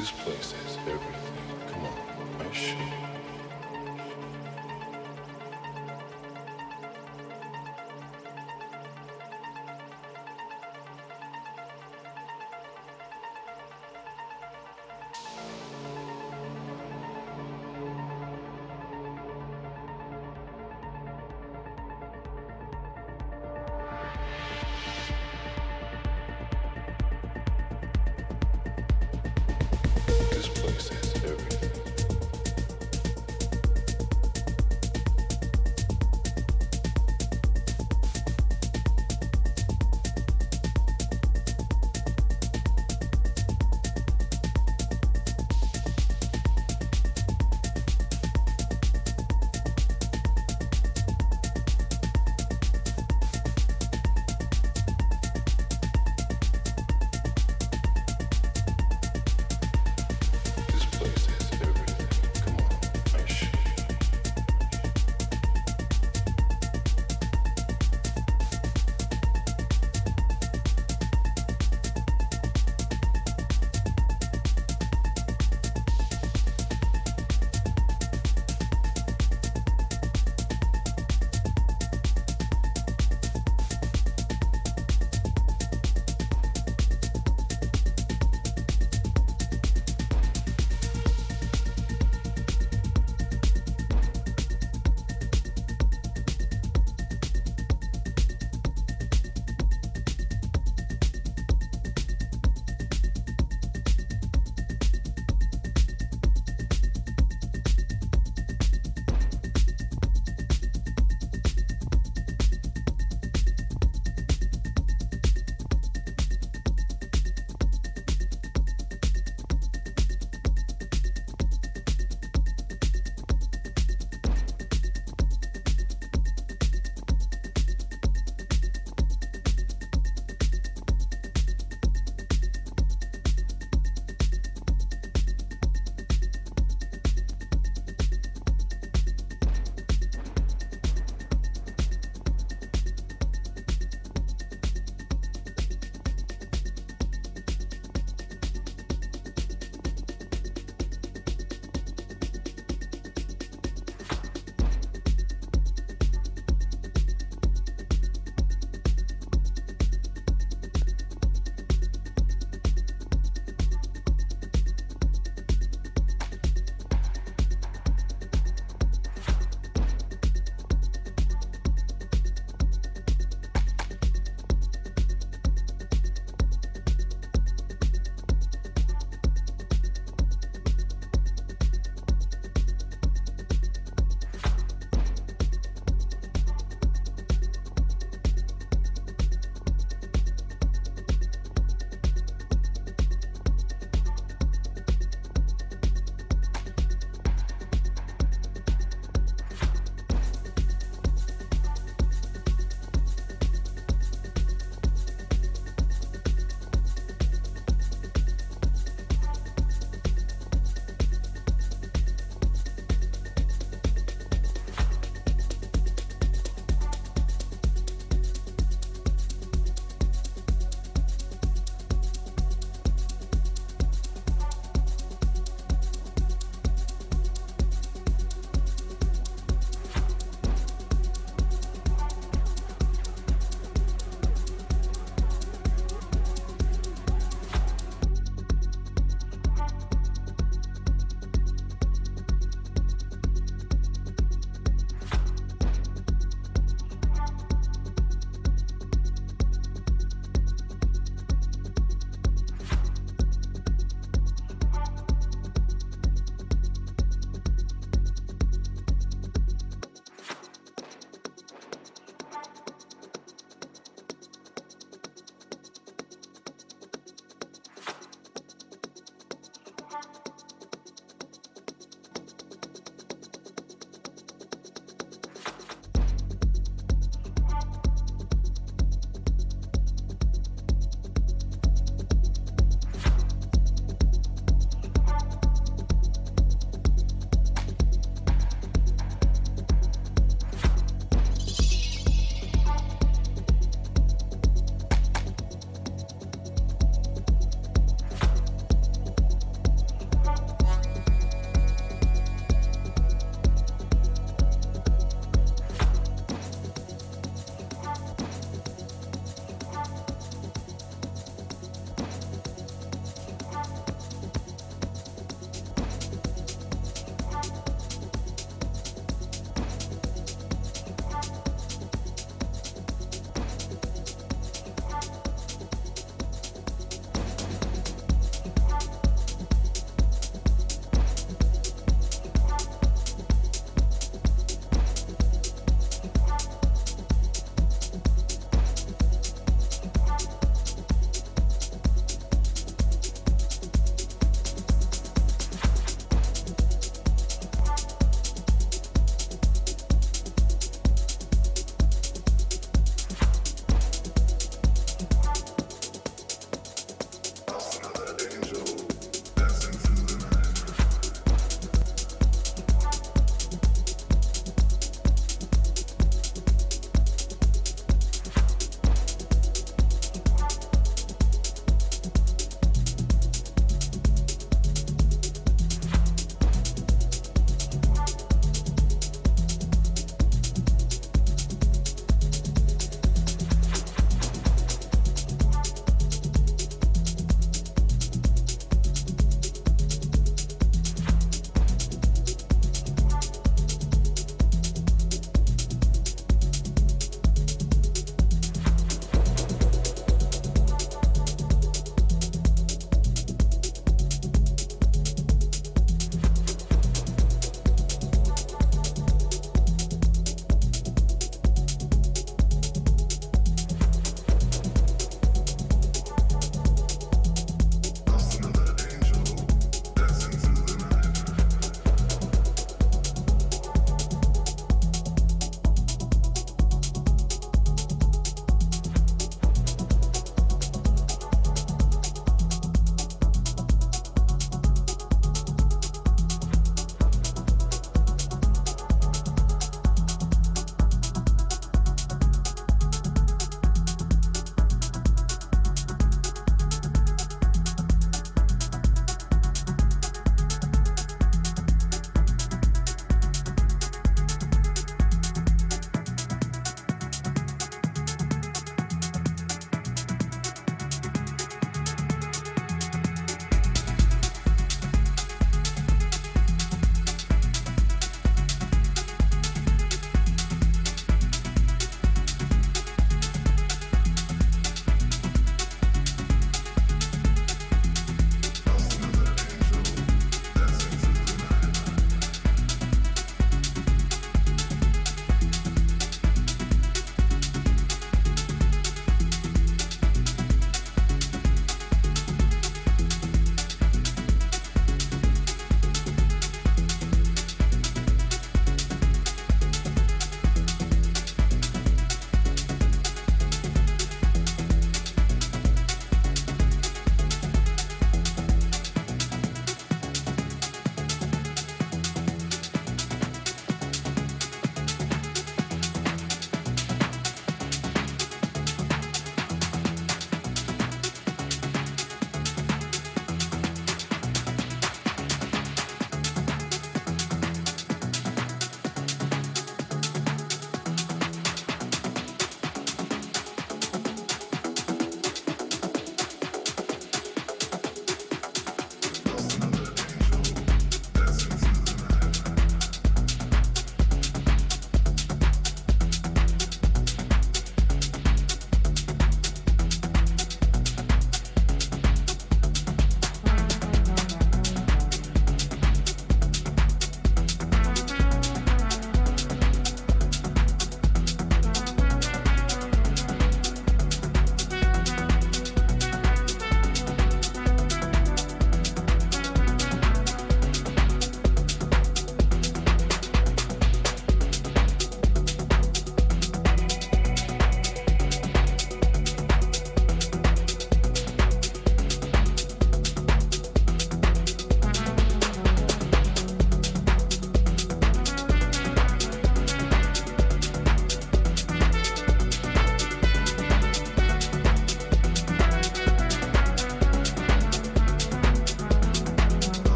This place has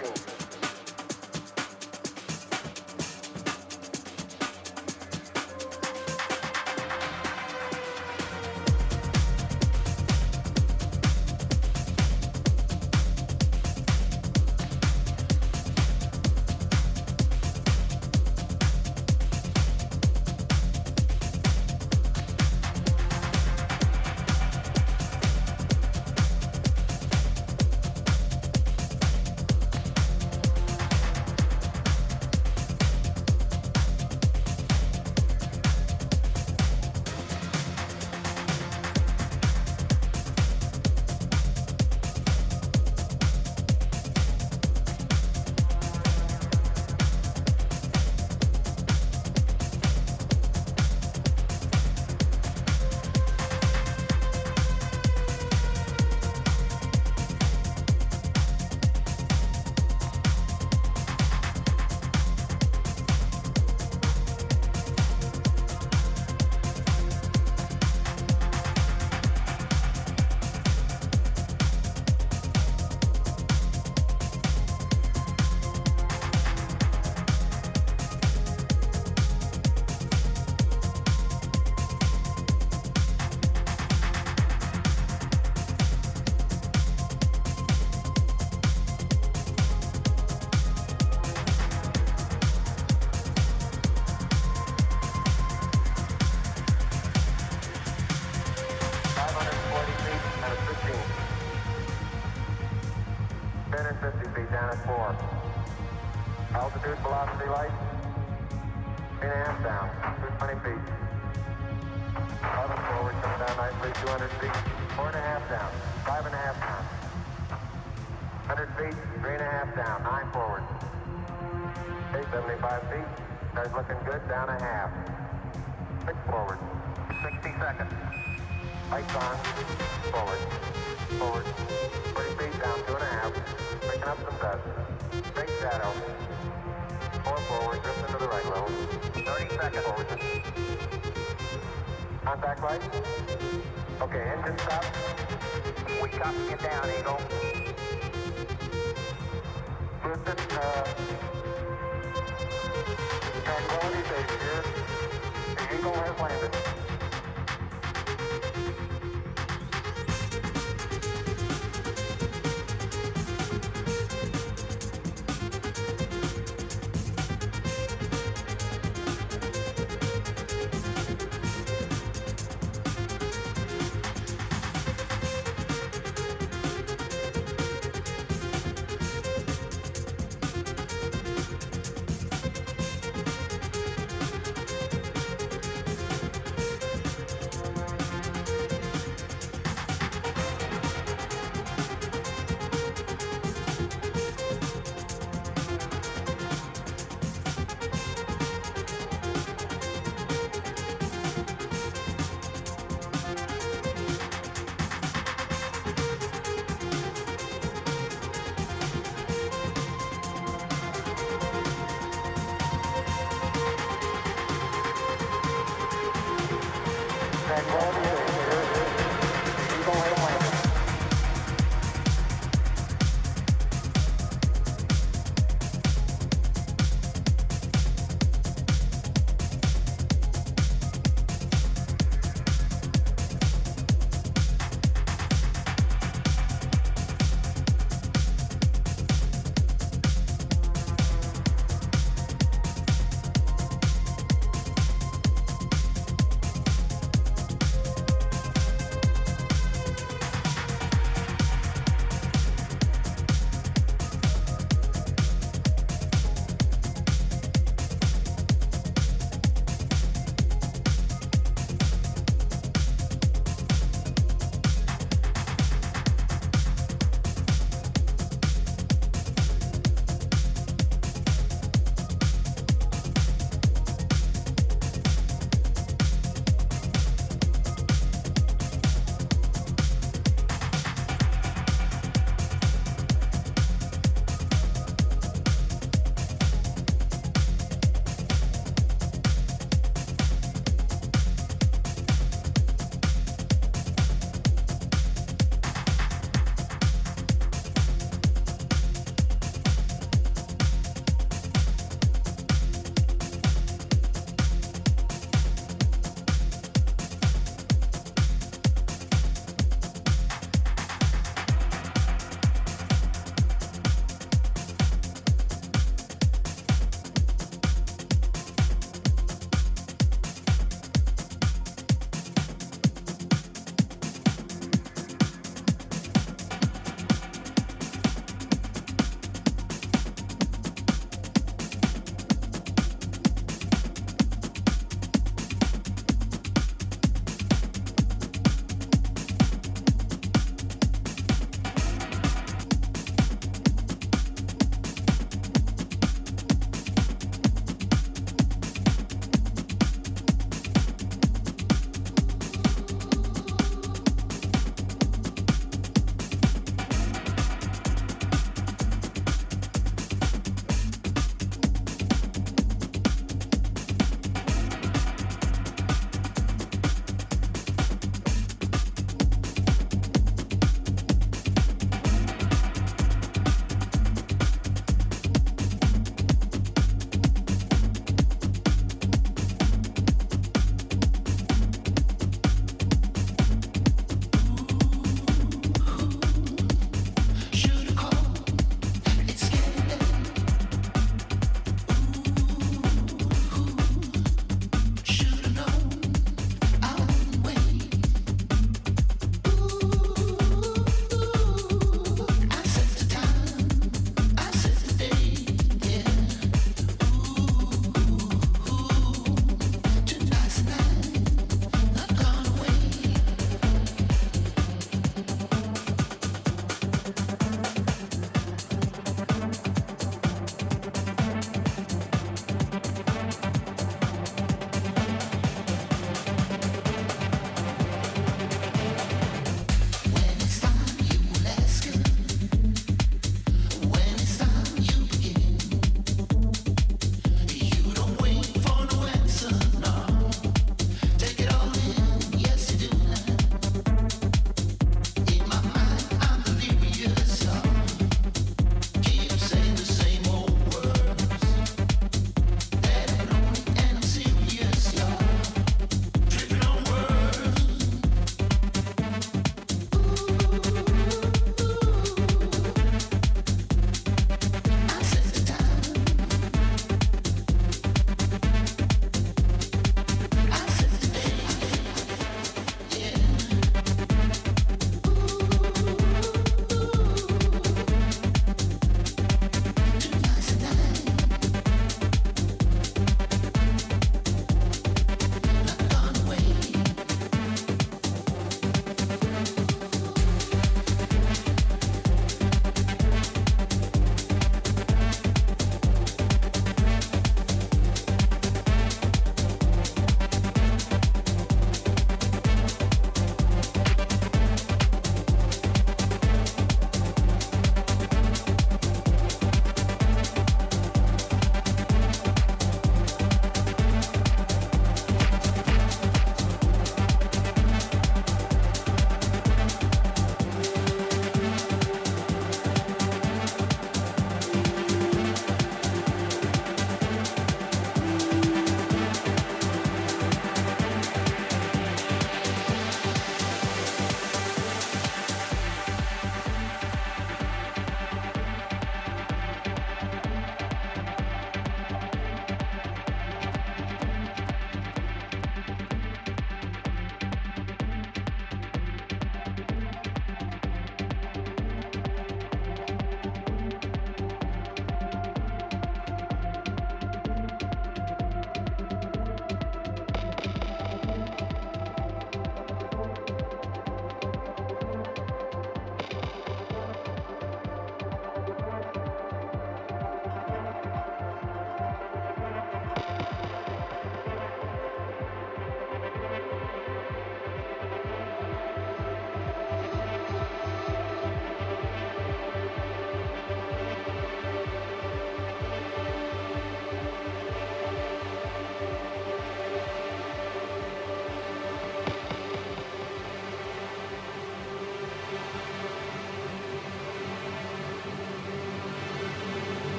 and